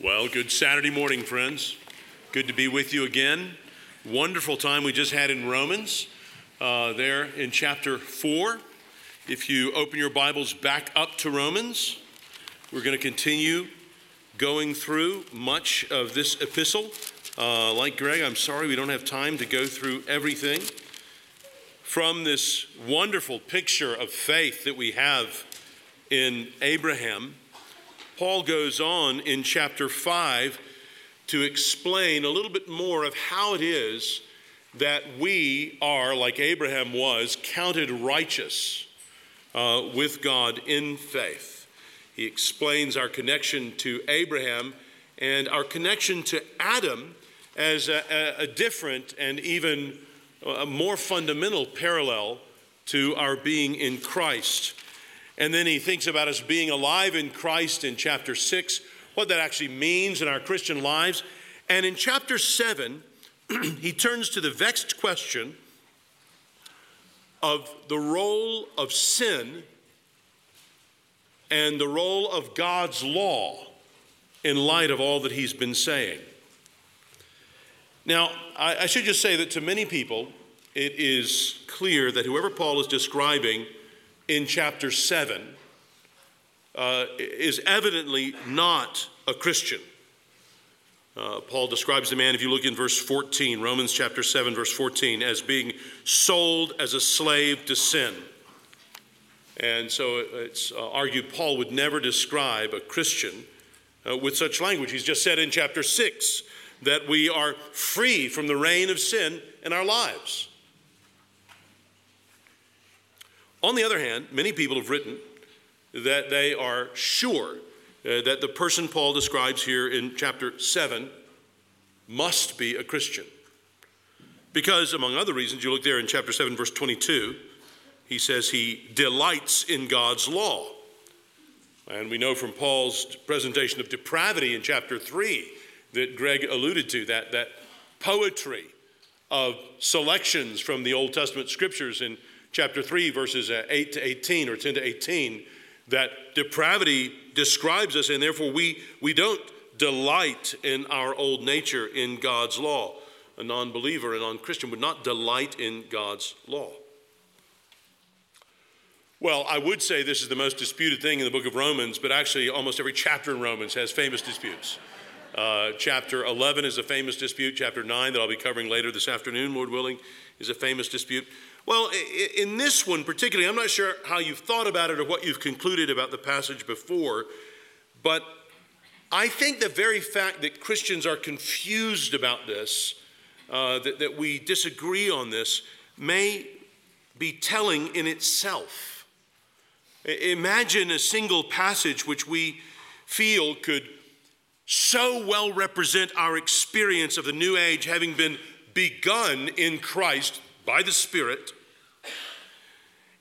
Well, good Saturday morning, friends. Good to be with you again. Wonderful time we just had in Romans, uh, there in chapter 4. If you open your Bibles back up to Romans, we're going to continue going through much of this epistle. Uh, like Greg, I'm sorry we don't have time to go through everything. From this wonderful picture of faith that we have in Abraham, Paul goes on in chapter 5 to explain a little bit more of how it is that we are, like Abraham was, counted righteous uh, with God in faith. He explains our connection to Abraham and our connection to Adam as a, a different and even a more fundamental parallel to our being in Christ. And then he thinks about us being alive in Christ in chapter 6, what that actually means in our Christian lives. And in chapter 7, he turns to the vexed question of the role of sin and the role of God's law in light of all that he's been saying. Now, I, I should just say that to many people, it is clear that whoever Paul is describing in chapter 7 uh, is evidently not a Christian. Uh, Paul describes the man, if you look in verse 14, Romans chapter 7, verse 14, as being sold as a slave to sin. And so it's uh, argued Paul would never describe a Christian uh, with such language. He's just said in chapter 6 that we are free from the reign of sin in our lives. On the other hand, many people have written that they are sure uh, that the person Paul describes here in chapter 7 must be a Christian. Because, among other reasons, you look there in chapter 7, verse 22, he says he delights in God's law. And we know from Paul's presentation of depravity in chapter 3 that Greg alluded to, that, that poetry of selections from the Old Testament scriptures in chapter 3, verses uh, 8 to 18 or 10 to 18, that depravity describes us, and therefore we, we don't delight in our old nature in God's law. A non believer, a non Christian would not delight in God's law. Well, I would say this is the most disputed thing in the book of Romans, but actually, almost every chapter in Romans has famous disputes. Uh, chapter 11 is a famous dispute. Chapter 9, that I'll be covering later this afternoon, Lord willing, is a famous dispute. Well, in this one particularly, I'm not sure how you've thought about it or what you've concluded about the passage before, but I think the very fact that Christians are confused about this, uh, that, that we disagree on this, may be telling in itself. Imagine a single passage which we feel could so well represent our experience of the new age having been begun in Christ by the Spirit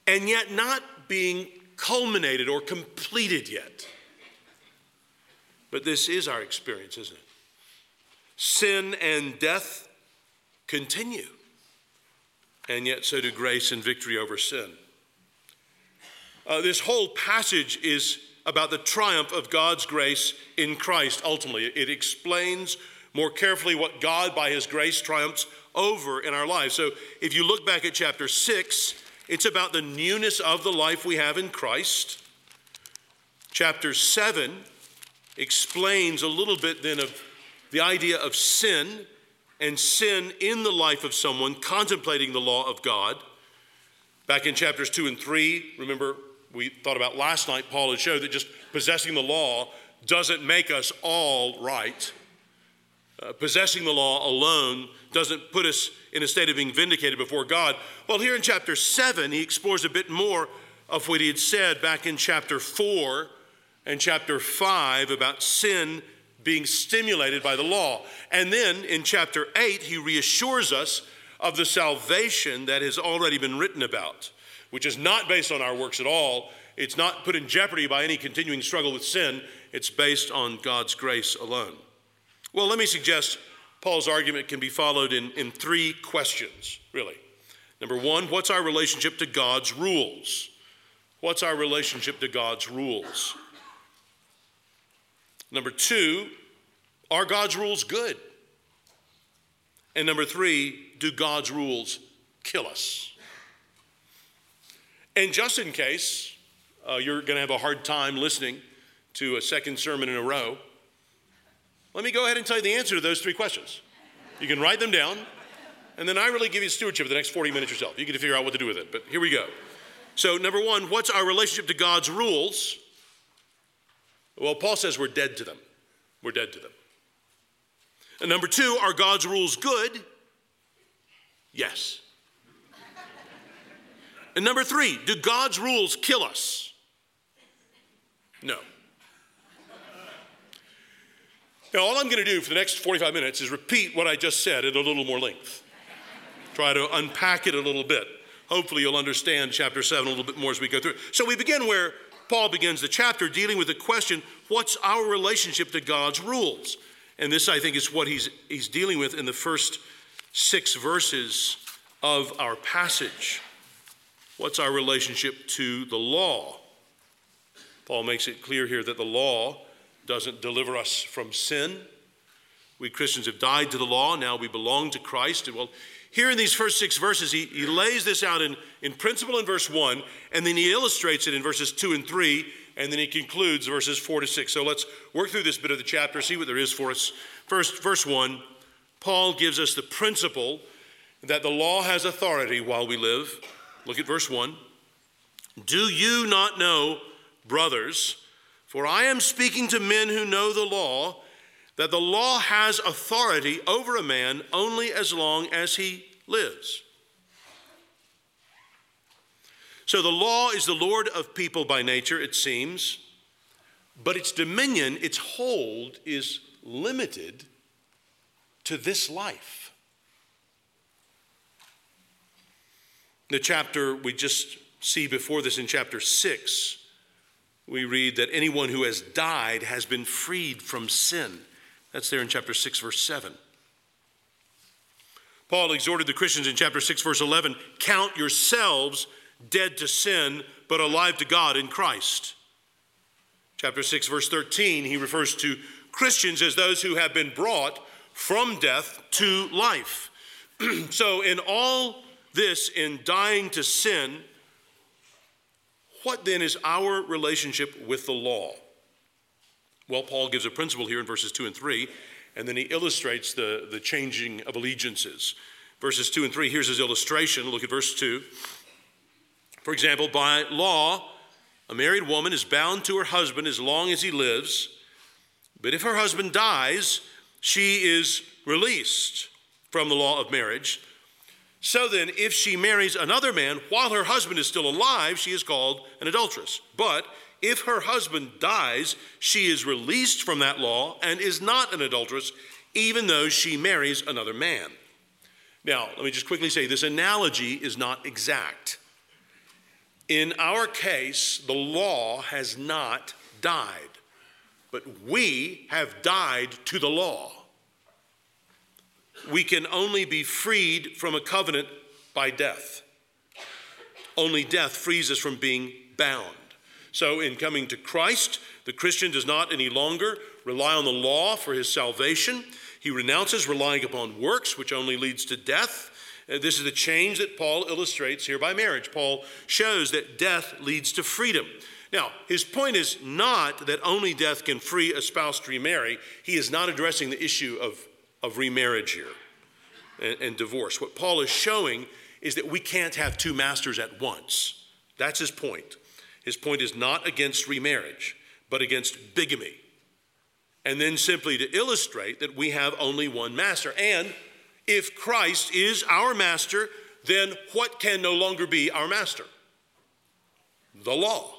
and yet not being culminated or completed yet. But this is our experience, isn't it? Sin and death continue, and yet so do grace and victory over sin. Uh, this whole passage is about the triumph of God's grace in Christ ultimately. It explains more carefully what God, by His grace, triumphs over in our lives. So if you look back at chapter 6, it's about the newness of the life we have in Christ. Chapter 7 explains a little bit then of the idea of sin and sin in the life of someone contemplating the law of God. Back in chapters 2 and 3, remember we thought about last night, Paul had showed that just possessing the law doesn't make us all right. Uh, possessing the law alone doesn't put us in a state of being vindicated before God. Well, here in chapter 7, he explores a bit more of what he had said back in chapter 4 and chapter 5 about sin being stimulated by the law. And then in chapter 8, he reassures us of the salvation that has already been written about, which is not based on our works at all. It's not put in jeopardy by any continuing struggle with sin. It's based on God's grace alone. Well, let me suggest Paul's argument can be followed in, in three questions, really. Number one, what's our relationship to God's rules? What's our relationship to God's rules? Number two, Are God's rules good? And number three, do God's rules kill us? And just in case uh, you're going to have a hard time listening to a second sermon in a row, let me go ahead and tell you the answer to those three questions. You can write them down, and then I really give you stewardship for the next 40 minutes yourself. You get to figure out what to do with it. But here we go. So, number one, what's our relationship to God's rules? Well, Paul says we're dead to them. We're dead to them. And number two, are God's rules good? Yes. and number three, do God's rules kill us? No. Now, all I'm going to do for the next 45 minutes is repeat what I just said at a little more length. Try to unpack it a little bit. Hopefully, you'll understand chapter 7 a little bit more as we go through. So, we begin where Paul begins the chapter dealing with the question what's our relationship to God's rules? And this, I think, is what he's, he's dealing with in the first six verses of our passage. What's our relationship to the law? Paul makes it clear here that the law doesn't deliver us from sin. We Christians have died to the law, now we belong to Christ. Well, here in these first six verses, he, he lays this out in, in principle in verse 1, and then he illustrates it in verses 2 and 3, and then he concludes verses 4 to 6. So let's work through this bit of the chapter, see what there is for us. First, verse 1, Paul gives us the principle that the law has authority while we live. Look at verse 1. Do you not know, brothers, for I am speaking to men who know the law, that the law has authority over a man only as long as he lives. So the law is the Lord of people by nature, it seems, but its dominion, its hold, is limited to this life. The chapter we just see before this in chapter 6, we read that anyone who has died has been freed from sin. That's there in chapter 6, verse 7. Paul exhorted the Christians in chapter 6, verse 11 count yourselves dead to sin, but alive to God in Christ. Chapter 6, verse 13, he refers to Christians as those who have been brought from death to life. so, in all this, in dying to sin, what then is our relationship with the law? Well, Paul gives a principle here in verses 2 and 3, and then he illustrates the, the changing of allegiances. Verses 2 and 3, here's his illustration. Look at verse 2. For example, by law, a married woman is bound to her husband as long as he lives, but if her husband dies, she is released from the law of marriage. So then, if she marries another man while her husband is still alive, she is called an adulteress. But if her husband dies, she is released from that law and is not an adulteress, even though she marries another man. Now, let me just quickly say this analogy is not exact. In our case, the law has not died, but we have died to the law. We can only be freed from a covenant by death. Only death frees us from being bound. So, in coming to Christ, the Christian does not any longer rely on the law for his salvation. He renounces relying upon works, which only leads to death. Uh, this is the change that Paul illustrates here by marriage. Paul shows that death leads to freedom. Now, his point is not that only death can free a spouse to remarry. He is not addressing the issue of, of remarriage here and, and divorce. What Paul is showing is that we can't have two masters at once. That's his point. His point is not against remarriage, but against bigamy. And then simply to illustrate that we have only one master. And if Christ is our master, then what can no longer be our master? The law.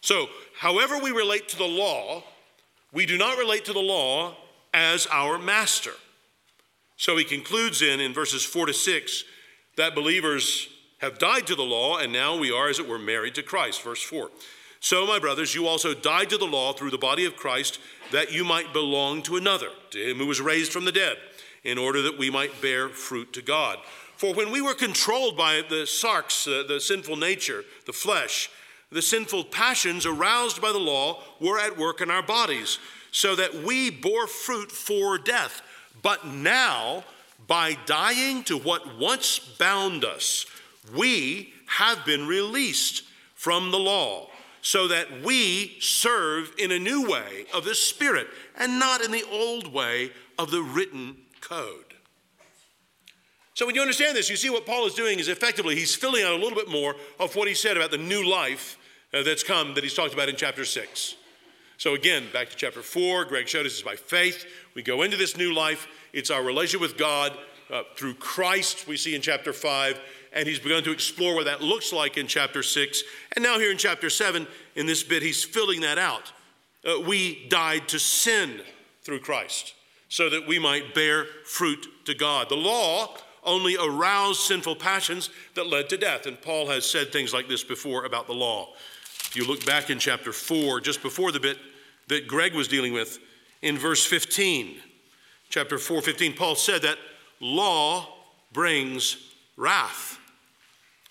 So, however we relate to the law, we do not relate to the law as our master. So he concludes in in verses 4 to 6 that believers have died to the law, and now we are, as it were, married to Christ. Verse 4. So, my brothers, you also died to the law through the body of Christ, that you might belong to another, to him who was raised from the dead in order that we might bear fruit to God. For when we were controlled by the sarx, uh, the sinful nature, the flesh, the sinful passions aroused by the law were at work in our bodies. So that we bore fruit for death. But now, by dying to what once bound us, we have been released from the law, so that we serve in a new way of the Spirit and not in the old way of the written code. So, when you understand this, you see what Paul is doing is effectively he's filling out a little bit more of what he said about the new life uh, that's come that he's talked about in chapter 6. So, again, back to chapter 4, Greg showed us is by faith. We go into this new life. It's our relationship with God uh, through Christ, we see in chapter 5. And he's begun to explore what that looks like in chapter 6. And now, here in chapter 7, in this bit, he's filling that out. Uh, we died to sin through Christ so that we might bear fruit to God. The law only aroused sinful passions that led to death. And Paul has said things like this before about the law. If you look back in chapter 4, just before the bit that Greg was dealing with, in verse 15, chapter 4, 15, Paul said that law brings wrath,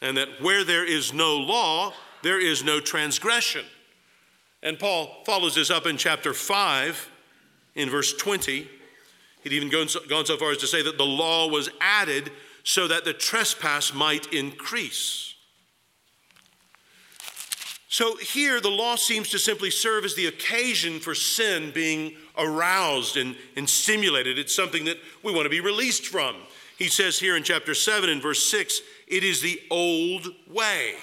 and that where there is no law, there is no transgression. And Paul follows this up in chapter 5, in verse 20. He'd even gone so, gone so far as to say that the law was added so that the trespass might increase. So here, the law seems to simply serve as the occasion for sin being aroused and, and stimulated. It's something that we want to be released from. He says here in chapter 7 and verse 6 it is the old way.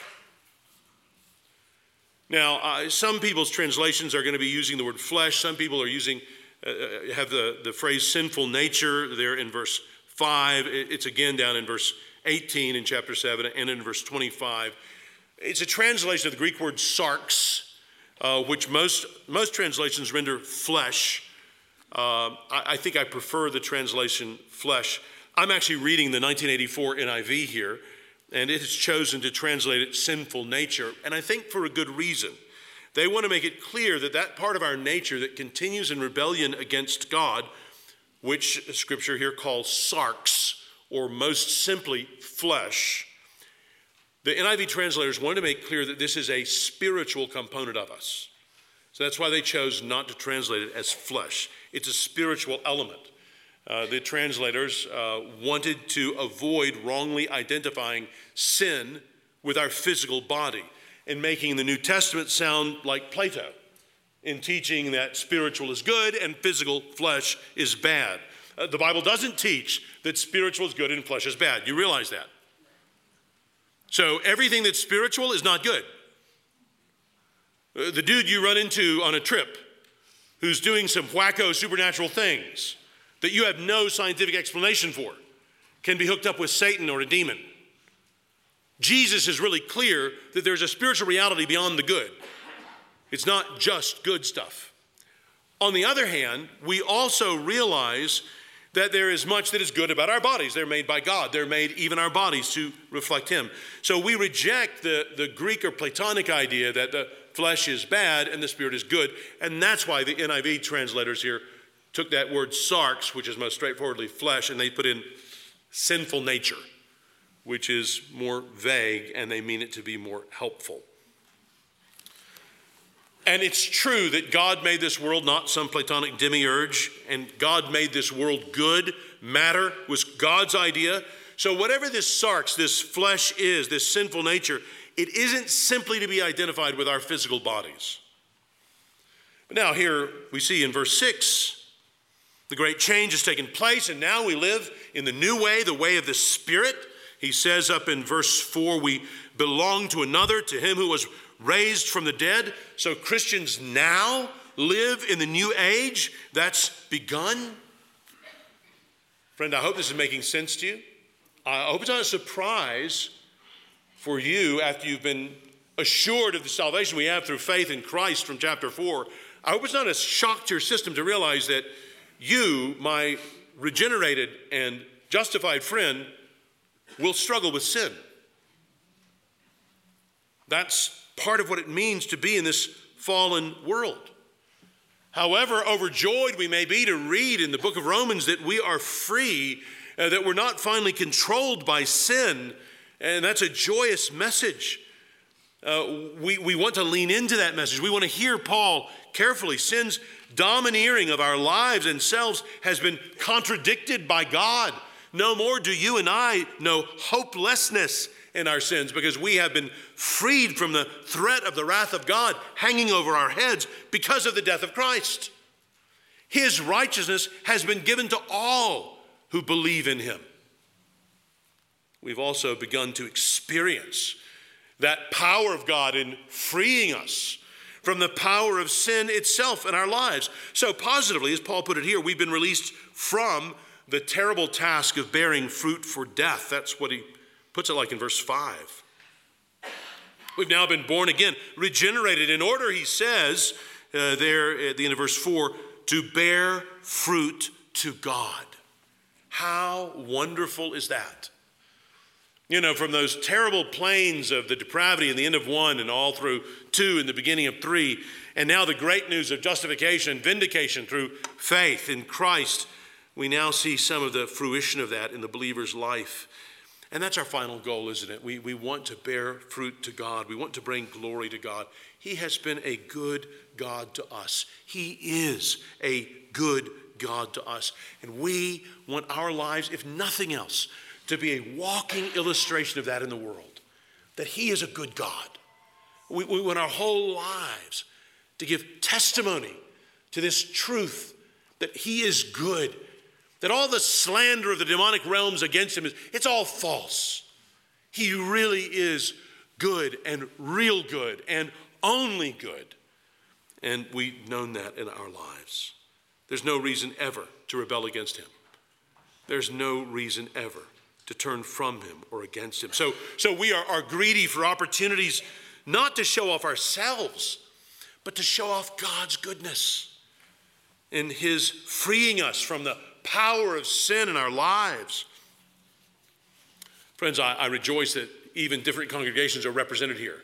Now, uh, some people's translations are going to be using the word flesh, some people are using uh, uh, have the, the phrase sinful nature there in verse 5. It's again down in verse 18 in chapter 7 and in verse 25. It's a translation of the Greek word sarx, uh, which most, most translations render flesh. Uh, I, I, think I prefer the translation flesh. I'm actually reading the 1984 NIV here, and it has chosen to translate it sinful nature, and I think for a good reason. They want to make it clear that that part of our nature that continues in rebellion against God, which scripture here calls sarx, or most simply flesh, the NIV translators wanted to make clear that this is a spiritual component of us. So that's why they chose not to translate it as flesh. It's a spiritual element. Uh, the translators uh, wanted to avoid wrongly identifying sin with our physical body and making the New Testament sound like Plato in teaching that spiritual is good and physical flesh is bad. Uh, the Bible doesn't teach that spiritual is good and flesh is bad. You realize that. So everything that's spiritual is not good. Uh, the dude you run into on a trip who's doing some wacko supernatural things that you have no scientific explanation for can be hooked up with Satan or a demon. Jesus is really clear that there's a spiritual reality beyond the good. It's not just good stuff. On the other hand, we also realize that there is much that is good about our bodies. They're made by God, they're made even our bodies to reflect Him. So we reject the, the Greek or Platonic idea that the flesh is bad and the spirit is good. And that's why the NIV translators here took that word sarx, which is most straightforwardly flesh, and they put in sinful nature which is more vague, and they mean it to be more helpful. And it's true that God made this world not some Platonic demiurge, and God made this world good. Matter was God's idea. So, whatever this sarx, this flesh is, this sinful nature, it isn't simply to be identified with our physical bodies. But now, here we see in verse 6, the great change has taken place, and now we live in the new way, the way of the Spirit. He says up in verse 4 we belong to another, to him who was raised from the dead. So Christians now live in the new age that's begun. Friend, I hope this is making sense to you. I hope it's not a surprise for you after you've been assured of the salvation we have through faith in Christ from chapter 4. I hope it's not a shock to your system to realize that you, my regenerated and justified friend, will struggle with sin. That's part of what it means to be in this fallen world. However, overjoyed we may be to read in the book of Romans that we are free, uh, that we're not finally controlled by sin, and that's a joyous message. Uh, we, we want to lean into that message. We want to hear Paul carefully. Sin's domineering of our lives and selves has been contradicted by God. No more do you and I know hopelessness in our sins because we have been freed from the threat of the wrath of God hanging over our heads because of the death of Christ. His righteousness has been given to all who believe in him. We've also begun to experience that power of God in freeing us from the power of sin itself in our lives. So, positively, as Paul put it here, we've been released from the terrible task of bearing fruit for death. That's what he puts it like in verse 5. We've now been born again, regenerated in order, he says uh, there at the end of verse 4, to bear fruit to God. How wonderful is that? You know, from those terrible plains of the depravity in the end of one and all through two and the beginning of three, and now the great news of justification, vindication through faith in Christ, we now see some of the fruition of that in the believer's life. And that's our final goal, isn't it? We, we want to bear fruit to God. We want to bring glory to God. He has been a good God to us. He is a good God to us. And we want our lives, if nothing else, to be a walking illustration of that in the world that He is a good God. We, we want our whole lives to give testimony to this truth that He is good, that all the slander of the demonic realms against Him is it's all false. He really is good and real good and only good. And we've known that in our lives. There's no reason ever to rebel against Him. There's no reason ever to turn from him or against him. So, so we are, are greedy for opportunities not to show off ourselves, but to show off God's goodness in his freeing us from the power of sin in our lives. Friends, I, I rejoice that even different congregations are represented here.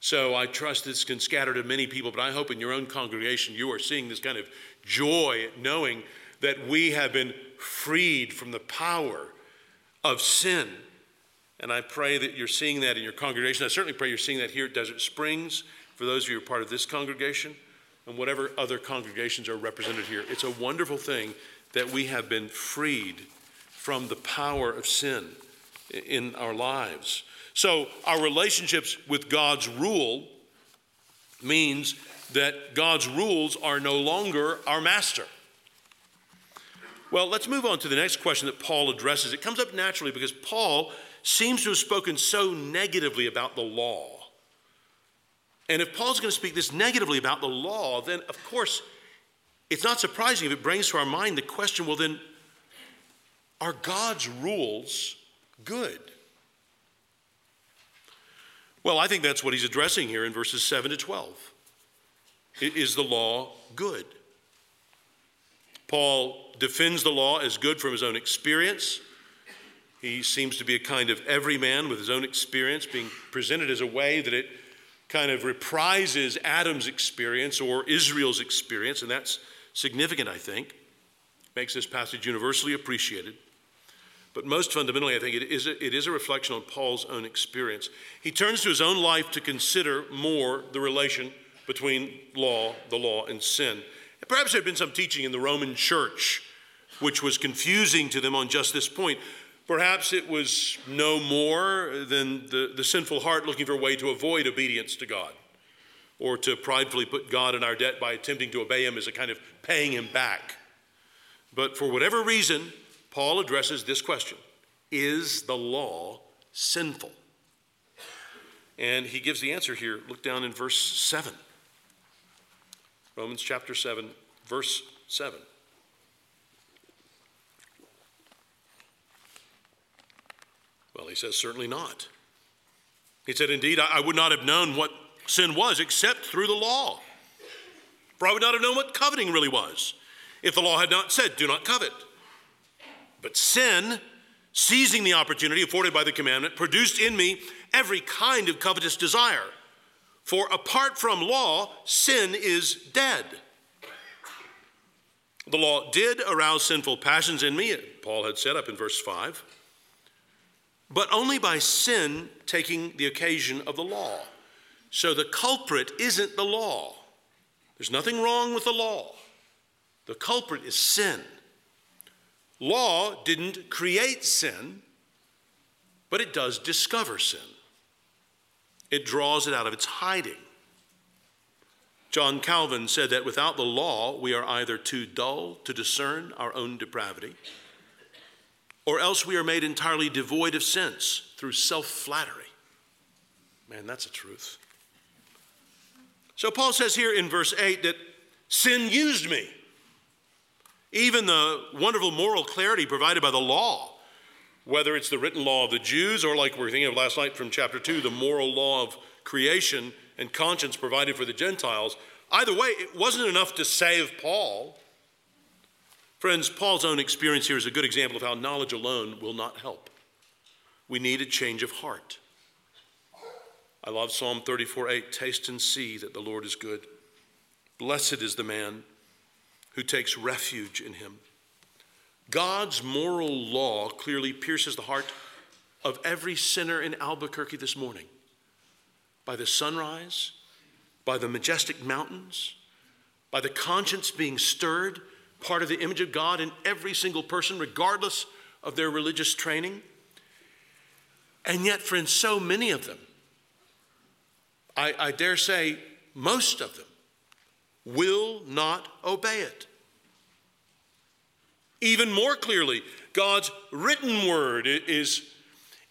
So I trust this can scatter to many people, but I hope in your own congregation you are seeing this kind of joy at knowing that we have been freed from the power of sin. And I pray that you're seeing that in your congregation. I certainly pray you're seeing that here at Desert Springs for those of you who are part of this congregation and whatever other congregations are represented here. It's a wonderful thing that we have been freed from the power of sin in our lives. So, our relationships with God's rule means that God's rules are no longer our master. Well, let's move on to the next question that Paul addresses. It comes up naturally because Paul seems to have spoken so negatively about the law. And if Paul's going to speak this negatively about the law, then of course, it's not surprising if it brings to our mind the question well, then, are God's rules good? Well, I think that's what he's addressing here in verses 7 to 12. Is the law good? Paul defends the law as good from his own experience. He seems to be a kind of everyman with his own experience being presented as a way that it kind of reprises Adam's experience or Israel's experience, and that's significant, I think. Makes this passage universally appreciated. But most fundamentally, I think it is, a, it is a reflection on Paul's own experience. He turns to his own life to consider more the relation between law, the law, and sin. Perhaps there had been some teaching in the Roman church which was confusing to them on just this point. Perhaps it was no more than the, the sinful heart looking for a way to avoid obedience to God or to pridefully put God in our debt by attempting to obey Him as a kind of paying Him back. But for whatever reason, Paul addresses this question Is the law sinful? And he gives the answer here. Look down in verse 7. Romans chapter 7, verse 7. Well, he says, certainly not. He said, Indeed, I would not have known what sin was except through the law. For I would not have known what coveting really was if the law had not said, Do not covet. But sin, seizing the opportunity afforded by the commandment, produced in me every kind of covetous desire. For apart from law, sin is dead. The law did arouse sinful passions in me, Paul had said up in verse 5, but only by sin taking the occasion of the law. So the culprit isn't the law. There's nothing wrong with the law. The culprit is sin. Law didn't create sin, but it does discover sin. It draws it out of its hiding. John Calvin said that without the law, we are either too dull to discern our own depravity, or else we are made entirely devoid of sense through self flattery. Man, that's a truth. So Paul says here in verse 8 that sin used me. Even the wonderful moral clarity provided by the law, whether it's the written law of the Jews or like we are thinking of last night from chapter 2, the moral law of creation and conscience provided for the Gentiles. Either way, it wasn't enough to save Paul. Friends, Paul's own experience here is a good example of how knowledge alone will not help. We need a change of heart. I love Psalm 34 8. Taste and see that the Lord is good. Blessed is the man who takes refuge in him. God's moral law clearly pierces the heart of every sinner in Albuquerque this morning by the sunrise, by the majestic mountains, by the conscience being stirred, part of the image of God in every single person, regardless of their religious training. And yet, friends, so many of them, I, I dare say most of them, will not obey it. Even more clearly, God's written word is,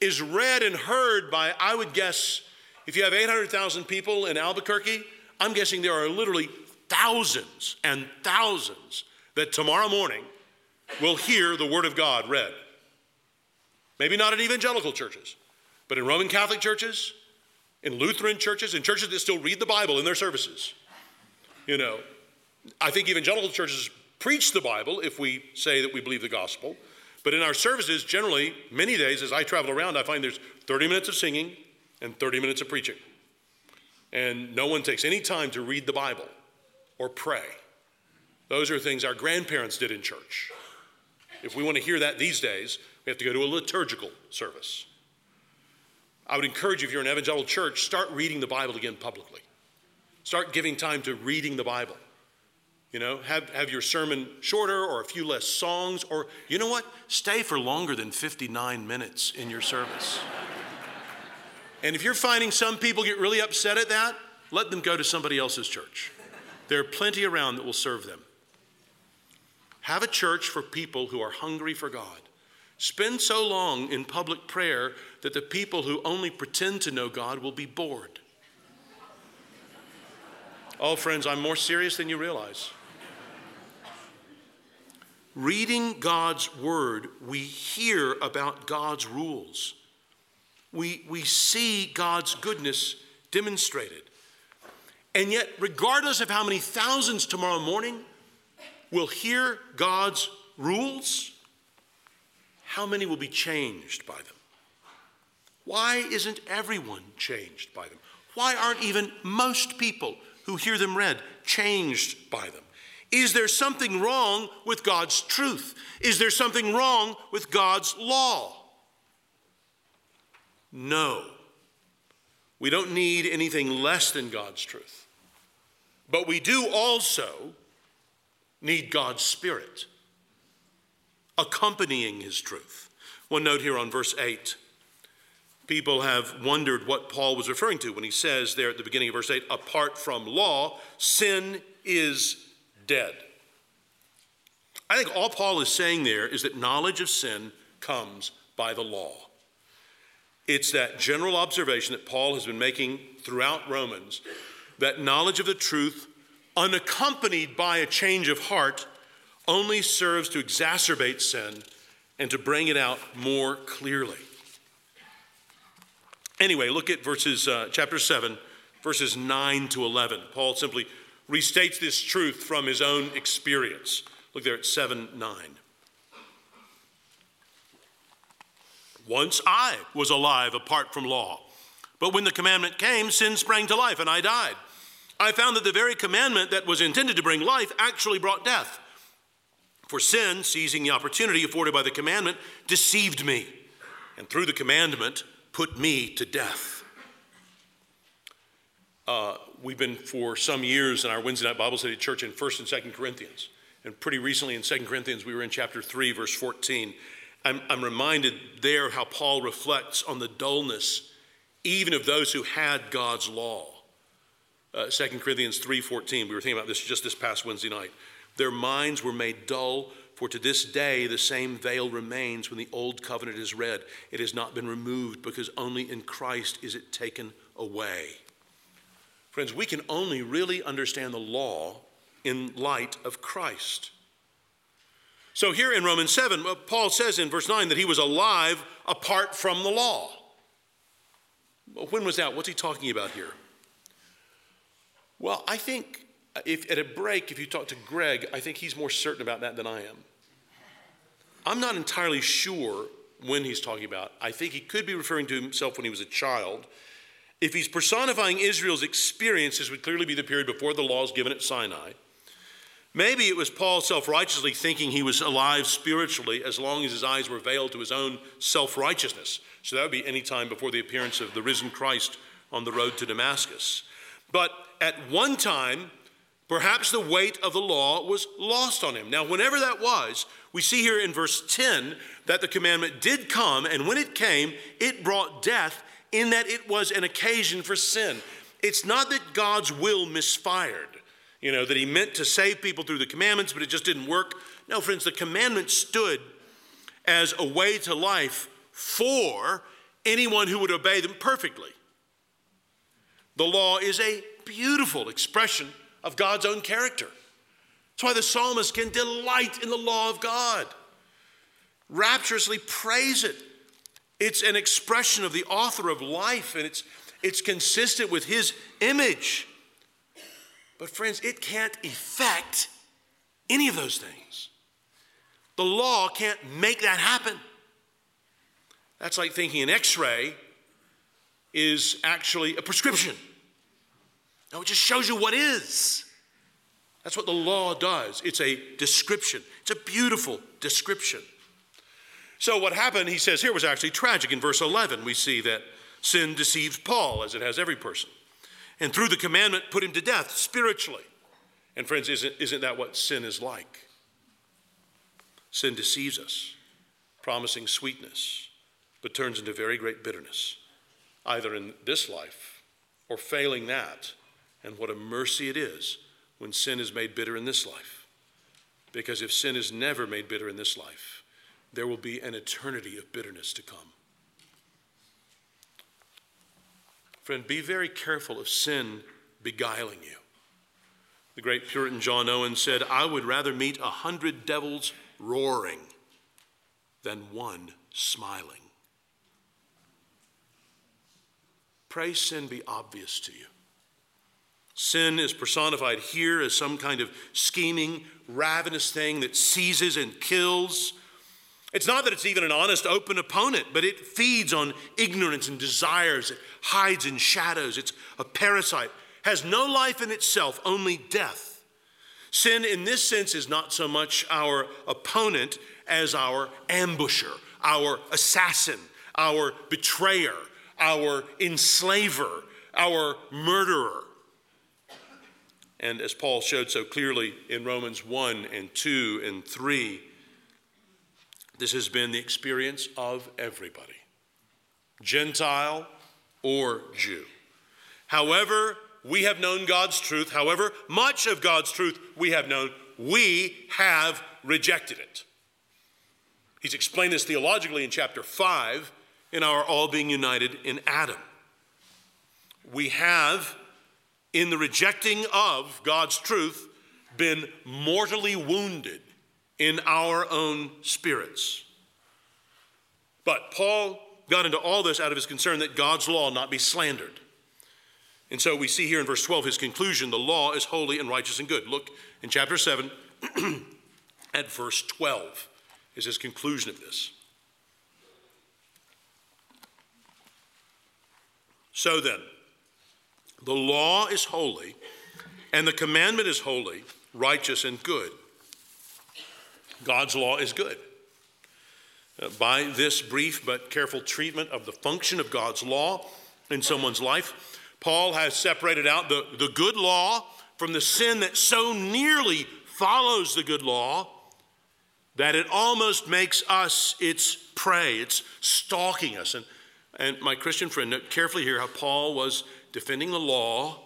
is read and heard by, I would guess, if you have 800,000 people in Albuquerque, I'm guessing there are literally thousands and thousands that tomorrow morning will hear the Word of God read. Maybe not in evangelical churches, but in Roman Catholic churches, in Lutheran churches, in churches that still read the Bible in their services. You know, I think evangelical churches preach the Bible if we say that we believe the gospel. But in our services, generally, many days as I travel around, I find there's 30 minutes of singing, and 30 minutes of preaching. And no one takes any time to read the Bible or pray. Those are things our grandparents did in church. If we want to hear that these days, we have to go to a liturgical service. I would encourage you, if you're an evangelical church, start reading the Bible again publicly. Start giving time to reading the Bible. You know, have, have your sermon shorter or a few less songs, or you know what? Stay for longer than 59 minutes in your service. And if you're finding some people get really upset at that, let them go to somebody else's church. There are plenty around that will serve them. Have a church for people who are hungry for God. Spend so long in public prayer that the people who only pretend to know God will be bored. Oh, friends, I'm more serious than you realize. Reading God's word, we hear about God's rules we, we see God's goodness demonstrated. And yet, regardless of how many thousands tomorrow morning will hear God's rules, how many will be changed by them? Why isn't everyone changed by them? Why aren't even most people who hear them read changed by them? Is there something wrong with God's truth? Is there something wrong with God's law? No. We don't need anything less than God's truth. But we do also need God's Spirit accompanying His truth. One note here on verse 8. People have wondered what Paul was referring to when he says there at the beginning of verse 8, apart from law, sin is dead. I think all Paul is saying there is that knowledge of sin comes by the law. It's that general observation that Paul has been making throughout Romans that knowledge of the truth, unaccompanied by a change of heart, only serves to exacerbate sin and to bring it out more clearly. Anyway, look at verses, uh, chapter 7, verses 9 to 11. Paul simply restates this truth from his own experience. Look there at 7 9. Once I was alive apart from law. But when the commandment came, sin sprang to life and I died. I found that the very commandment that was intended to bring life actually brought death. For sin, seizing the opportunity afforded by the commandment, deceived me, and through the commandment, put me to death. Uh, we've been for some years in our Wednesday night Bible study church in 1st and 2nd Corinthians. And pretty recently in 2nd Corinthians, we were in chapter 3, verse 14. I'm, I'm reminded there how Paul reflects on the dullness even of those who had God's law. Uh, 2 Corinthians 3:14. We were thinking about this just this past Wednesday night. Their minds were made dull, for to this day the same veil remains when the old covenant is read. It has not been removed because only in Christ is it taken away. Friends, we can only really understand the law in light of Christ. So here in Romans 7, uh, Paul says in verse 9 that he was alive apart from the law. When was that? What's he talking about here? Well, I think if at a break, if you talk to Greg, I think he's more certain about that than I am. I'm not entirely sure when he's talking about. I think he could be referring to himself when he was a child. If he's personifying Israel's experience, this would clearly be the period before the laws given at Sinai. Maybe it was Paul self righteously thinking he was alive spiritually as long as his eyes were veiled to his own self righteousness. So that would be any time before the appearance of the risen Christ on the road to Damascus. But at one time, perhaps the weight of the law was lost on him. Now, whenever that was, we see here in verse 10 that the commandment did come, and when it came, it brought death in that it was an occasion for sin. It's not that God's will misfired, you know, that he meant to save people through the commandments, but it just didn't work. No, friends, the commandment stood as a way to life for anyone who would obey them perfectly. The law is a beautiful expression of God's own character. That's why the psalmist can delight in the law of God, rapturously praise it. It's an expression of the author of life, and it's, it's consistent with his image. But, friends, it can't effect any of those things. The law can't make that happen. That's like thinking an x ray is actually a prescription. No, it just shows you what is. That's what the law does. It's a description, it's a beautiful description. So, what happened, he says here, was actually tragic. In verse 11, we see that sin deceives Paul, as it has every person. And through the commandment, put him to death spiritually. And, friends, isn't, isn't that what sin is like? Sin deceives us, promising sweetness, but turns into very great bitterness, either in this life or failing that and what a mercy it is when sin is made bitter in this life. Because if sin is never made bitter in this life, there will be an eternity of bitterness to come. Friend, be very careful of sin beguiling you. The great Puritan John Owen said, I would rather meet a hundred devils roaring than one smiling. Pray sin be obvious to you. Sin is personified here as some kind of scheming, ravenous thing that seizes and kills. It's not that it's even an honest, open opponent, but it feeds on ignorance and desires. It hides in shadows. It's a parasite, has no life in itself, only death. Sin, in this sense, is not so much our opponent as our ambusher, our assassin, our betrayer, our enslaver, our murderer. And as Paul showed so clearly in Romans 1 and 2 and 3, this has been the experience of everybody, Gentile or Jew. However, we have known God's truth, however much of God's truth we have known, we have rejected it. He's explained this theologically in chapter 5 in our all being united in Adam. We have in the rejecting of God's truth, been mortally wounded in our own spirits. But Paul got into all this out of his concern that God's law not be slandered. And so we see here in verse 12 his conclusion the law is holy and righteous and good. Look in chapter 7 at verse 12 is his conclusion of this. So then, the law is holy, and the commandment is holy, righteous, and good. God's law is good. Uh, by this brief but careful treatment of the function of God's law in someone's life, Paul has separated out the, the good law from the sin that so nearly follows the good law that it almost makes us its prey. It's stalking us. And, and my Christian friend, carefully here how Paul was defending the law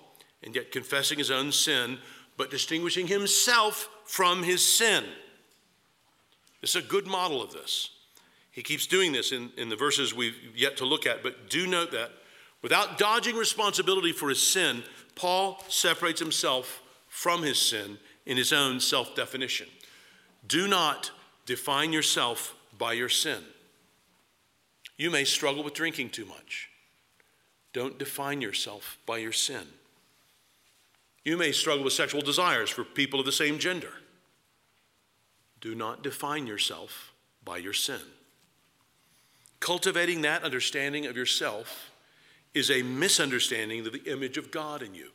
and yet confessing his own sin, but distinguishing himself from his sin. This is a good model of this. He keeps doing this in, in the verses we've yet to look at, but do note that without dodging responsibility for his sin, Paul separates himself from his sin in his own self definition. Do not define yourself by your sin. You may struggle with drinking too much. Don't define yourself by your sin. You may struggle with sexual desires for people of the same gender. Do not define yourself by your sin. Cultivating that understanding of yourself is a misunderstanding of the image of God in you.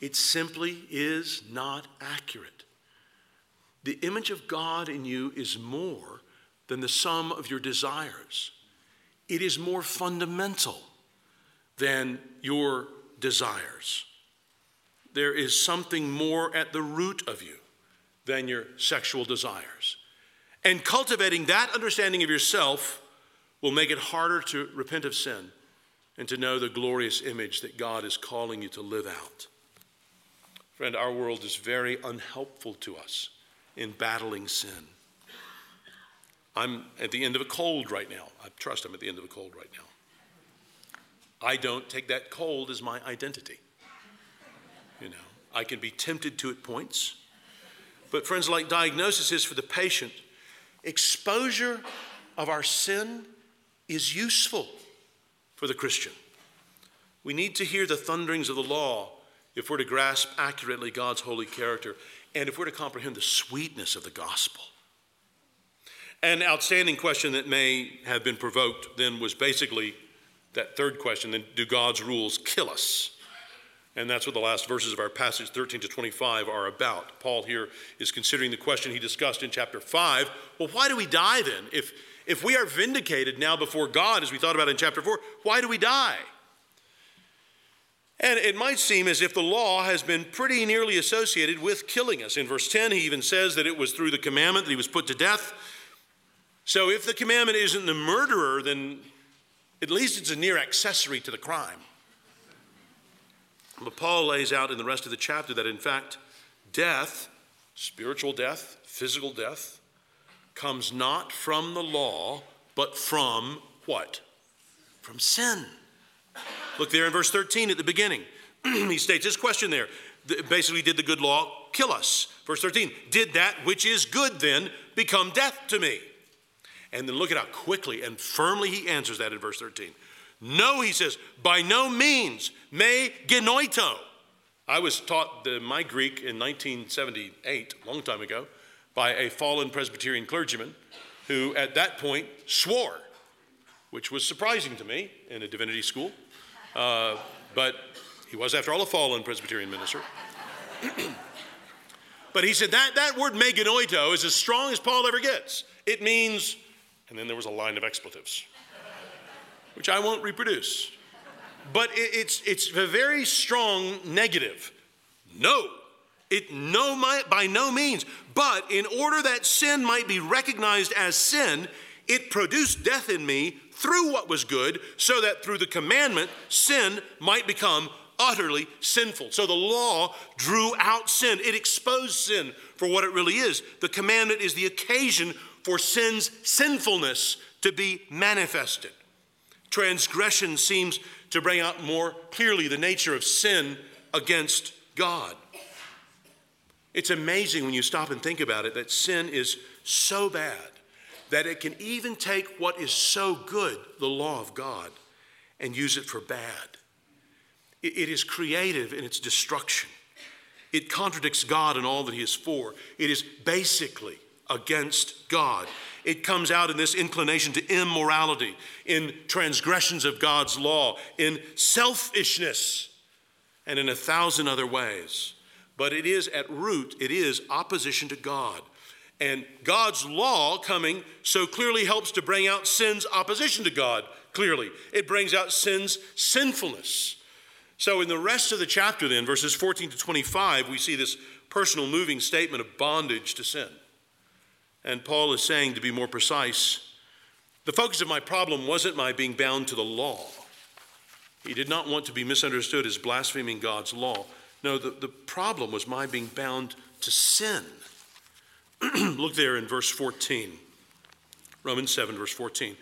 It simply is not accurate. The image of God in you is more than the sum of your desires, it is more fundamental than your desires. There is something more at the root of you than your sexual desires. And cultivating that understanding of yourself will make it harder to repent of sin and to know the glorious image that God is calling you to live out. Friend, our world is very unhelpful to us in battling sin. I'm at the end of a cold right now. I trust I'm at the end of a cold right now. I don't take that cold as my identity. You know, I can be tempted to at points. But, friends, like diagnosis is for the patient, exposure of our sin is useful for the Christian. We need to hear the thunderings of the law if we're to grasp accurately God's holy character and if we're to comprehend the sweetness of the gospel. An outstanding question that may have been provoked then was basically that third question then do God's rules kill us? And that's what the last verses of our passage 13 to 25 are about. Paul here is considering the question he discussed in chapter 5. Well, why do we die then? If, if we are vindicated now before God, as we thought about in chapter 4, why do we die? And it might seem as if the law has been pretty nearly associated with killing us. In verse 10, he even says that it was through the commandment that he was put to death. So if the commandment isn't the murderer, then at least it's a near accessory to the crime. But Paul lays out in the rest of the chapter that in fact, death, spiritual death, physical death, comes not from the law, but from what? From sin. Look there in verse 13 at the beginning. he states his question there. Basically, did the good law kill us? Verse 13, did that which is good then become death to me? And then look at how quickly and firmly he answers that in verse 13. No, he says, by no means, me genoito. I was taught the, my Greek in 1978, a long time ago, by a fallen Presbyterian clergyman who at that point swore, which was surprising to me in a divinity school. Uh, but he was, after all, a fallen Presbyterian minister. but he said that, that word me genoito is as strong as Paul ever gets. It means, and then there was a line of expletives, which I won't reproduce. But it, it's, it's a very strong negative. No. It no, by no means. But in order that sin might be recognized as sin, it produced death in me through what was good, so that through the commandment, sin might become utterly sinful. So the law drew out sin, it exposed sin for what it really is. The commandment is the occasion for sin's sinfulness to be manifested. Transgression seems to bring out more clearly the nature of sin against God. It's amazing when you stop and think about it that sin is so bad that it can even take what is so good, the law of God, and use it for bad. it is creative in its destruction. It contradicts God and all that He is for. It is basically against God. It comes out in this inclination to immorality, in transgressions of God's law, in selfishness, and in a thousand other ways. But it is at root, it is opposition to God. And God's law coming so clearly helps to bring out sin's opposition to God, clearly. It brings out sin's sinfulness. So, in the rest of the chapter, then, verses 14 to 25, we see this personal, moving statement of bondage to sin. And Paul is saying, to be more precise, the focus of my problem wasn't my being bound to the law. He did not want to be misunderstood as blaspheming God's law. No, the, the problem was my being bound to sin. Look there in verse 14. Romans 7, verse 14.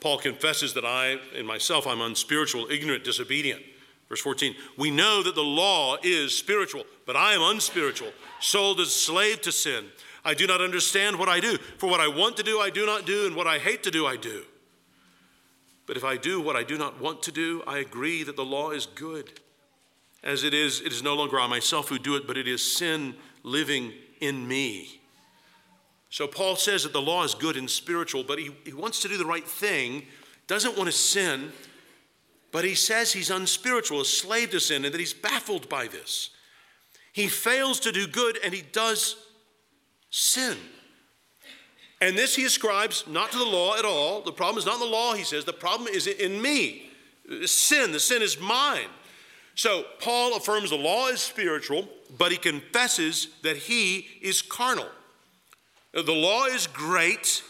Paul confesses that I, in myself, I'm unspiritual, ignorant, disobedient. Verse 14, we know that the law is spiritual, but I am unspiritual, sold as slave to sin. I do not understand what I do. For what I want to do, I do not do, and what I hate to do, I do. But if I do what I do not want to do, I agree that the law is good. As it is, it is no longer I myself who do it, but it is sin living in me. So Paul says that the law is good and spiritual, but he, he wants to do the right thing, doesn't want to sin, but he says he's unspiritual, a slave to sin, and that he's baffled by this. He fails to do good and he does sin. And this he ascribes not to the law at all. The problem is not in the law, he says. The problem is in me. Sin, the sin is mine. So Paul affirms the law is spiritual, but he confesses that he is carnal. The law is great,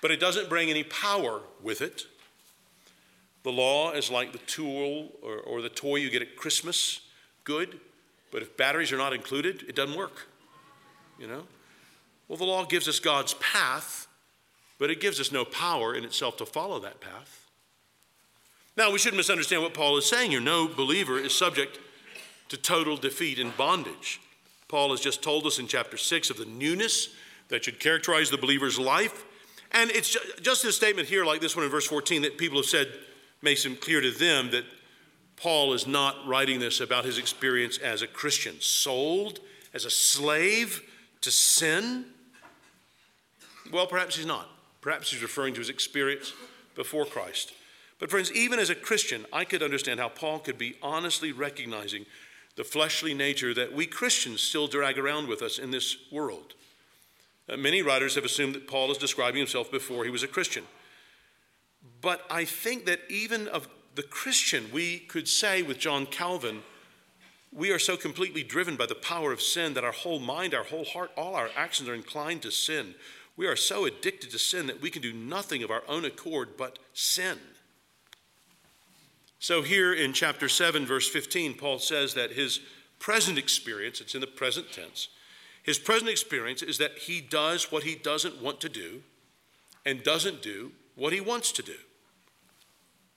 but it doesn't bring any power with it. The law is like the tool or, or, the toy you get at Christmas, good, but if batteries are not included, it doesn't work. You know? Well, the law gives us God's path, but it gives us no power in itself to follow that path. Now, we shouldn't misunderstand what Paul is saying here. No believer is subject to total defeat and bondage. Paul has just told us in chapter 6 of the newness that should characterize the believer's life. And it's just a statement here, like this one in verse 14, that people have said makes it clear to them that Paul is not writing this about his experience as a Christian, sold as a slave to sin. Well, perhaps he's not. Perhaps he's referring to his experience before Christ. But, friends, even as a Christian, I could understand how Paul could be honestly recognizing the fleshly nature that we Christians still drag around with us in this world. Uh, many writers have assumed that Paul is describing himself before he was a Christian. But I think that even of the Christian, we could say with John Calvin, we are so completely driven by the power of sin that our whole mind, our whole heart, all our actions are inclined to sin. We are so addicted to sin that we can do nothing of our own accord but sin. So, here in chapter 7, verse 15, Paul says that his present experience, it's in the present tense, his present experience is that he does what he doesn't want to do and doesn't do what he wants to do.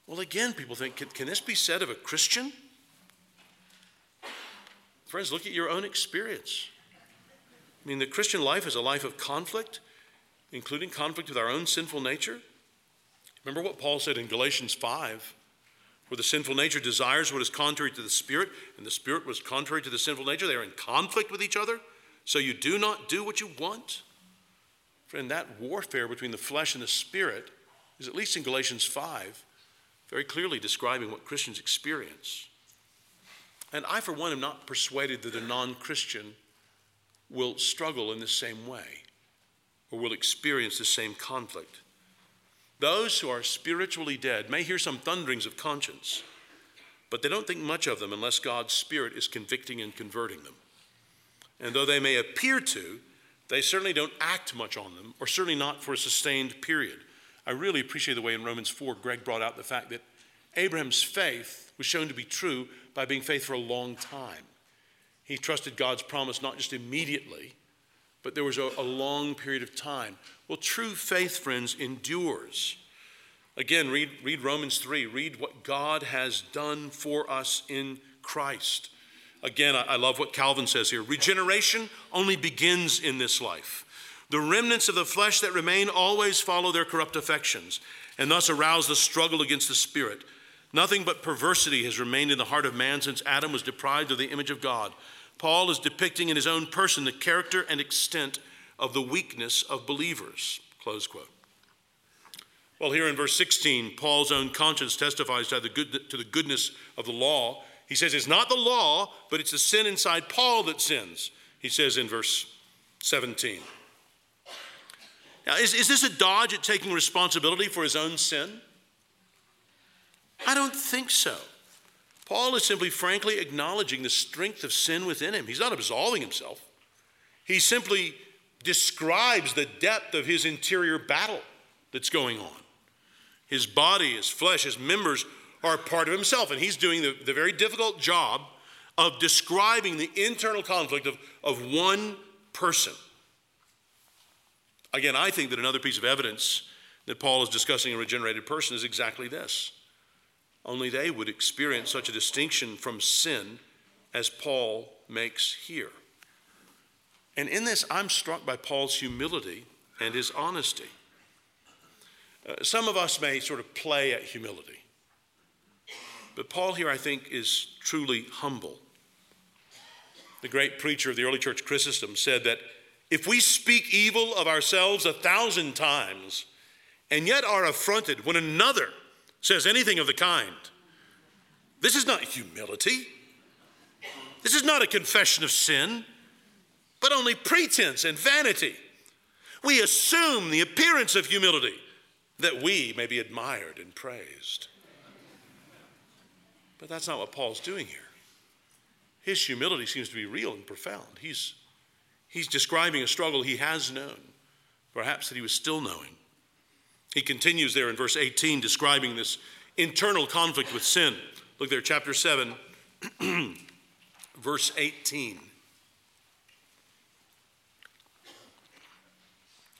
Well, again, people think, can, can this be said of a Christian? Friends, look at your own experience. I mean, the Christian life is a life of conflict, including conflict with our own sinful nature. Remember what Paul said in Galatians 5 where the sinful nature desires what is contrary to the spirit, and the spirit was contrary to the sinful nature. They are in conflict with each other. So you do not do what you want. Friend, that warfare between the flesh and the spirit is, at least in Galatians 5, very clearly describing what Christians experience. And I, for one, am not persuaded that a non Christian will struggle in the same way or will experience the same conflict. Those who are spiritually dead may hear some thunderings of conscience, but they don't think much of them unless God's Spirit is convicting and converting them. And though they may appear to, they certainly don't act much on them, or certainly not for a sustained period. I really appreciate the way in Romans 4, Greg brought out the fact that Abraham's faith was shown to be true by being faithful for a long time. He trusted God's promise not just immediately, but there was a, a long period of time. Well, true faith, friends, endures. Again, read, read Romans 3. Read what God has done for us in Christ. Again, I, I love what Calvin says here. Regeneration only begins in this life. The remnants of the flesh that remain always follow their corrupt affections and thus arouse the struggle against the spirit. Nothing but perversity has remained in the heart of man since Adam was deprived of the image of God. Paul is depicting in his own person the character and extent of the weakness of believers. Close quote. Well, here in verse 16, Paul's own conscience testifies to the, good, to the goodness of the law. He says it's not the law, but it's the sin inside Paul that sins, he says in verse 17. Now, is, is this a dodge at taking responsibility for his own sin? I don't think so. Paul is simply frankly acknowledging the strength of sin within him. He's not absolving himself, he simply describes the depth of his interior battle that's going on. His body, his flesh, his members are part of himself, and he's doing the, the very difficult job of describing the internal conflict of, of one person. Again, I think that another piece of evidence that Paul is discussing a regenerated person is exactly this. Only they would experience such a distinction from sin as Paul makes here. And in this, I'm struck by Paul's humility and his honesty. Uh, some of us may sort of play at humility, but Paul here, I think, is truly humble. The great preacher of the early church, Chrysostom, said that if we speak evil of ourselves a thousand times and yet are affronted when another says anything of the kind, this is not humility. This is not a confession of sin, but only pretense and vanity. We assume the appearance of humility that we may be admired and praised. But that's not what Paul's doing here. His humility seems to be real and profound. He's He's describing a struggle he has known, perhaps that he was still knowing. He continues there in verse 18, describing this internal conflict with sin. Look there, chapter 7, verse 18.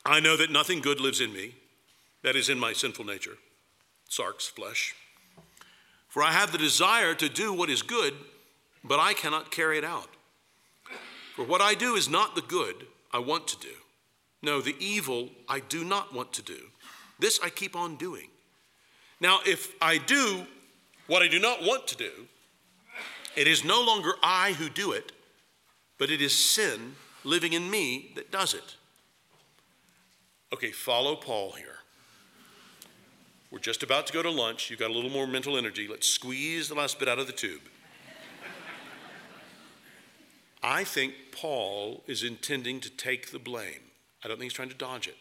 I know that nothing good lives in me, that is in my sinful nature, sarx flesh. For I have the desire to do what is good, but I cannot carry it out. For what I do is not the good I want to do. No, the evil I do not want to do. This I keep on doing. Now, if I do what I do not want to do, it is no longer I who do it, but it is sin living in me that does it. Okay, follow Paul here. We're just about to go to lunch. You've got a little more mental energy. Let's squeeze the last bit out of the tube. I think Paul is intending to take the blame. I don't think he's trying to dodge it.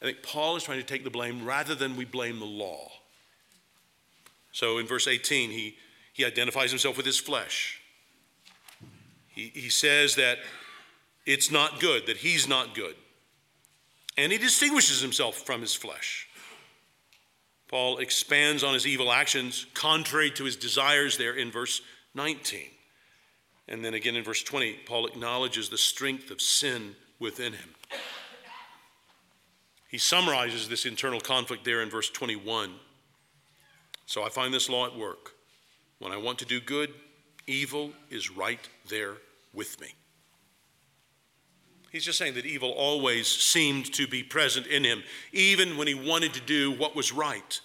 I think Paul is trying to take the blame rather than we blame the law. So in verse 18, he, he identifies himself with his flesh. He, he says that it's not good, that he's not good. And he distinguishes himself from his flesh. Paul expands on his evil actions contrary to his desires there in verse 19. And then again in verse 20, Paul acknowledges the strength of sin within him. He summarizes this internal conflict there in verse 21. So I find this law at work. When I want to do good, evil is right there with me. He's just saying that evil always seemed to be present in him, even when he wanted to do what was right.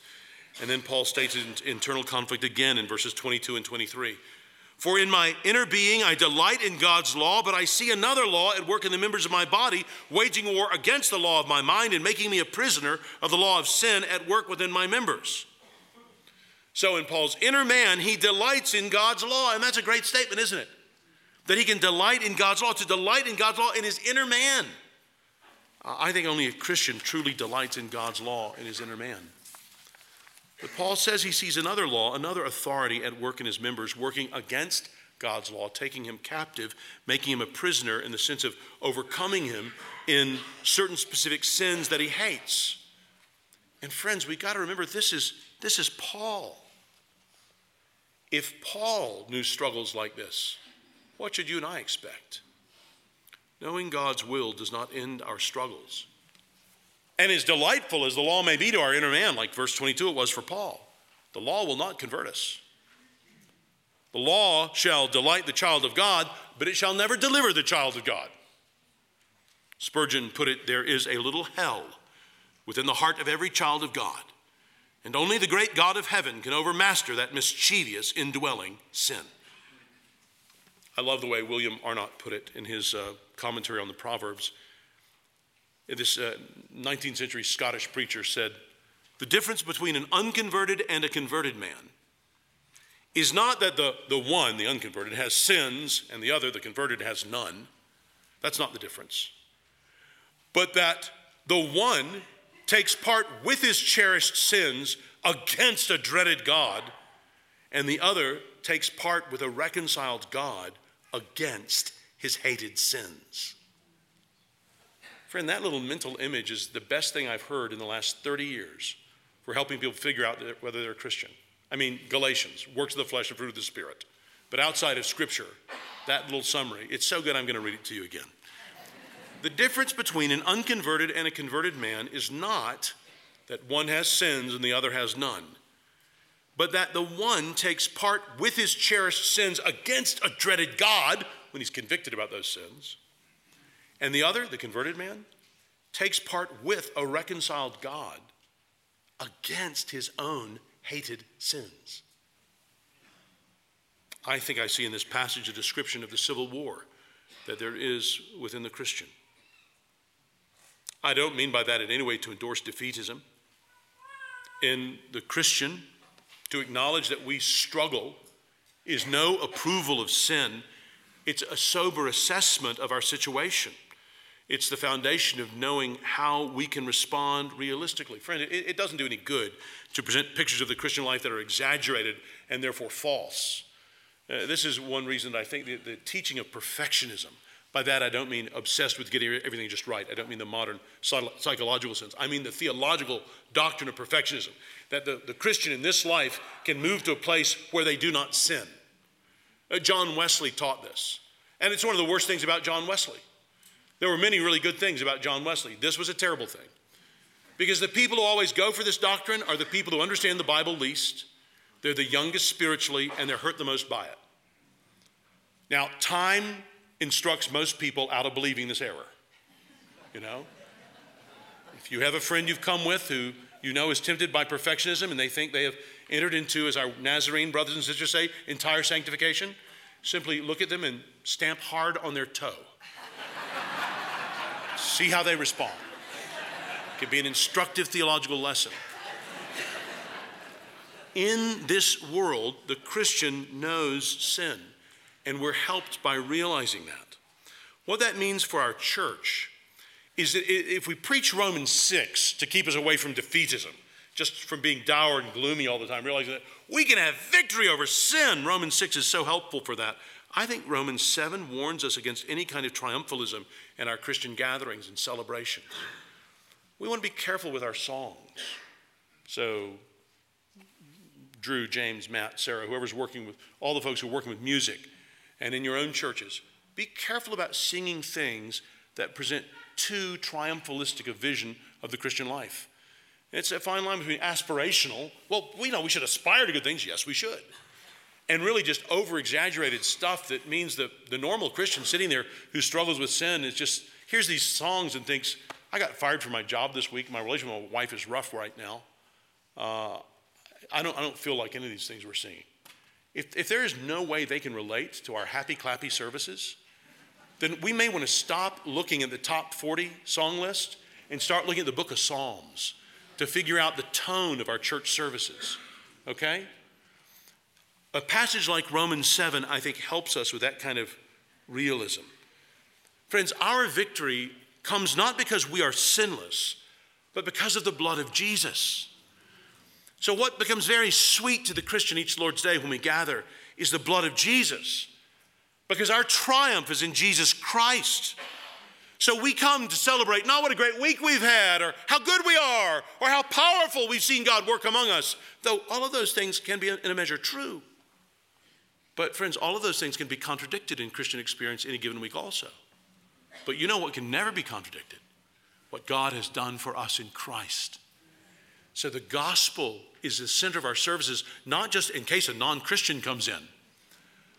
And then Paul states internal conflict again in verses 22 and 23. For in my inner being I delight in God's law, but I see another law at work in the members of my body, waging war against the law of my mind and making me a prisoner of the law of sin at work within my members. So in Paul's inner man, he delights in God's law, and that's a great statement, isn't it? That he can delight in God's law, to delight in God's law in his inner man. I think only a Christian truly delights in God's law in his inner man. But Paul says he sees another law, another authority at work in his members, working against God's law, taking him captive, making him a prisoner in the sense of overcoming him in certain specific sins that he hates. And friends, we got to remember this is this is Paul. If Paul knew struggles like this, what should you and I expect? Knowing God's will does not end our struggles. And as delightful as the law may be to our inner man, like verse 22 it was for Paul, the law will not convert us. The law shall delight the child of God, but it shall never deliver the child of God. Spurgeon put it there is a little hell within the heart of every child of God, and only the great God of heaven can overmaster that mischievous indwelling sin. I love the way William Arnot put it in his uh, commentary on the Proverbs. This uh, 19th century Scottish preacher said, The difference between an unconverted and a converted man is not that the, the one, the unconverted, has sins and the other, the converted, has none. That's not the difference. But that the one takes part with his cherished sins against a dreaded God, and the other takes part with a reconciled God against his hated sins. Friend, that little mental image is the best thing I've heard in the last 30 years for helping people figure out whether they're a Christian. I mean, Galatians, works of the flesh and fruit of the Spirit. But outside of Scripture, that little summary, it's so good I'm going to read it to you again. The difference between an unconverted and a converted man is not that one has sins and the other has none, but that the one takes part with his cherished sins against a dreaded God when he's convicted about those sins, and the other, the converted man, takes part with a reconciled God against his own hated sins. I think I see in this passage a description of the civil war that there is within the Christian. I don't mean by that in any way to endorse defeatism. In the Christian, to acknowledge that we struggle is no approval of sin, it's a sober assessment of our situation. It's the foundation of knowing how we can respond realistically. Friend, it, it, doesn't do any good to present pictures of the Christian life that are exaggerated and therefore false. Uh, this is one reason that I think the, the teaching of perfectionism, by that I don't mean obsessed with getting everything just right. I don't mean the modern psychological sense. I mean the theological doctrine of perfectionism, that the, the Christian in this life can move to a place where they do not sin. Uh, John Wesley taught this. And it's one of the worst things about John Wesley. There were many really good things about John Wesley. This was a terrible thing. Because the people who always go for this doctrine are the people who understand the Bible least, they're the youngest spiritually, and they're hurt the most by it. Now, time instructs most people out of believing this error. You know? If you have a friend you've come with who you know is tempted by perfectionism and they think they have entered into, as our Nazarene brothers and sisters say, entire sanctification, simply look at them and stamp hard on their toe. See how they respond. It could be an instructive theological lesson. In this world, the Christian knows sin, and we're helped by realizing that. What that means for our church is that if we preach Romans 6 to keep us away from defeatism, just from being dour and gloomy all the time, realizing that we can have victory over sin, Romans 6 is so helpful for that. I think Romans 7 warns us against any kind of triumphalism in our Christian gatherings and celebrations. We want to be careful with our songs. So, Drew, James, Matt, Sarah, whoever's working with, all the folks who are working with music and in your own churches, be careful about singing things that present too triumphalistic a vision of the Christian life. It's a fine line between aspirational, well, we know we should aspire to good things, yes, we should and really just over exaggerated stuff that means that the normal Christian sitting there who struggles with sin is just hears these songs and thinks, I got fired from my job this week. My relationship with my wife is rough right now. Uh, I, don't, I don't feel like any of these things we're singing. If, if there is no way they can relate to our happy clappy services, then we may want to stop looking at the top 40 song list and start looking at the book of Psalms to figure out the tone of our church services. Okay? A passage like Romans 7, I think, helps us with that kind of realism. Friends, our victory comes not because we are sinless, but because of the blood of Jesus. So, what becomes very sweet to the Christian each Lord's Day when we gather is the blood of Jesus, because our triumph is in Jesus Christ. So, we come to celebrate not what a great week we've had, or how good we are, or how powerful we've seen God work among us, though all of those things can be, in a measure, true. But, friends, all of those things can be contradicted in Christian experience any given week, also. But you know what can never be contradicted? What God has done for us in Christ. So the gospel is the center of our services, not just in case a non Christian comes in,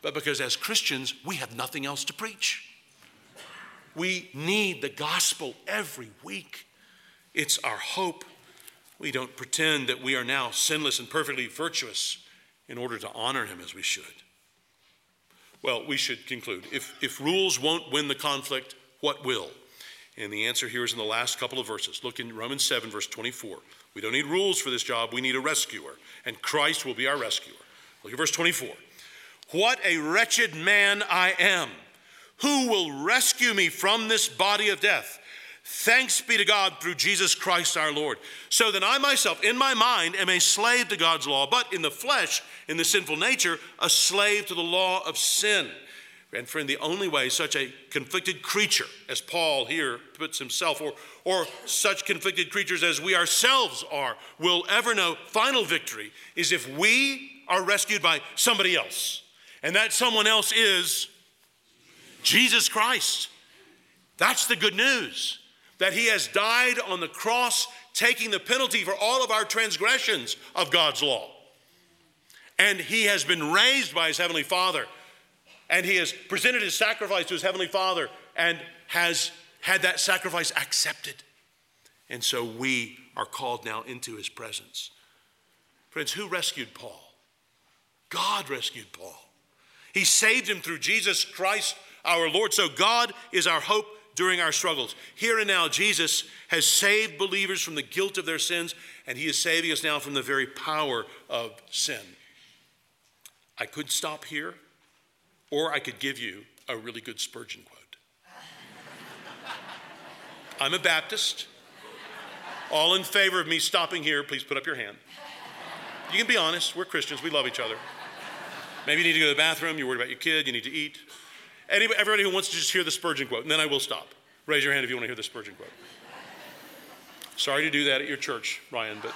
but because as Christians, we have nothing else to preach. We need the gospel every week. It's our hope. We don't pretend that we are now sinless and perfectly virtuous in order to honor him as we should. Well, we should conclude. If, if rules won't win the conflict, what will? And the answer here is in the last couple of verses. Look in Romans 7, verse 24. We don't need rules for this job, we need a rescuer, and Christ will be our rescuer. Look at verse 24. What a wretched man I am! Who will rescue me from this body of death? Thanks be to God through Jesus Christ our Lord. So that I myself, in my mind, am a slave to God's law, but in the flesh, in the sinful nature, a slave to the law of sin. And friend, the only way such a conflicted creature, as Paul here puts himself, or, or such conflicted creatures as we ourselves are, will ever know final victory is if we are rescued by somebody else. And that someone else is Jesus Christ. That's the good news that he has died on the cross, taking the penalty for all of our transgressions of God's law. And he has been raised by his heavenly Father and he has presented his sacrifice to his heavenly Father and has had that sacrifice accepted. And so we are called now into his presence. Friends, who rescued Paul? God rescued Paul. He saved him through Jesus Christ our Lord. So God is our hope during our struggles. Here and now, Jesus has saved believers from the guilt of their sins, and he is saving us now from the very power of sin. I could stop here or I could give you a really good Spurgeon quote. I'm a Baptist. All in favor of me stopping here, please put up your hand. You can be honest. We're Christians. We love each other. Maybe you need to go to the bathroom. You're worried about your kid. You need to eat. Anybody, everybody who wants to just hear the Spurgeon quote, and then I will stop. Raise your hand if you want to hear the Spurgeon quote. Sorry to do that at your church, Ryan, but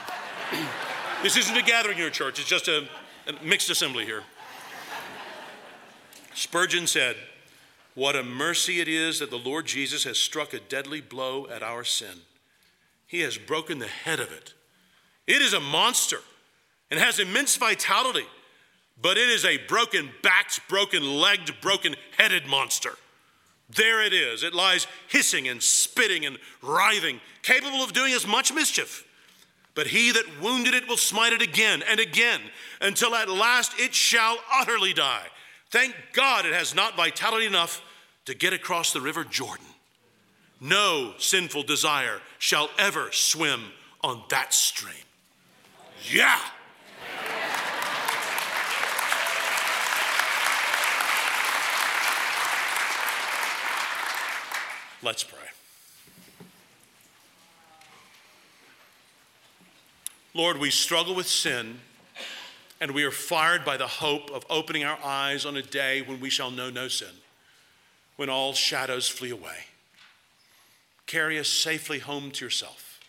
this isn't a gathering in your church. It's just a, a mixed assembly here. Spurgeon said, What a mercy it is that the Lord Jesus has struck a deadly blow at our sin. He has broken the head of it. It is a monster and has immense vitality, but it is a broken backed, broken legged, broken headed monster. There it is. It lies hissing and spitting and writhing, capable of doing as much mischief. But he that wounded it will smite it again and again until at last it shall utterly die. Thank God it has not vitality enough to get across the river Jordan. No sinful desire shall ever swim on that stream. Yeah. Let's pray. Lord, we struggle with sin and we are fired by the hope of opening our eyes on a day when we shall know no sin, when all shadows flee away. Carry us safely home to yourself.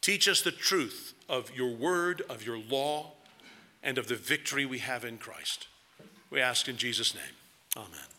Teach us the truth of your word, of your law, and of the victory we have in Christ. We ask in Jesus' name. Amen.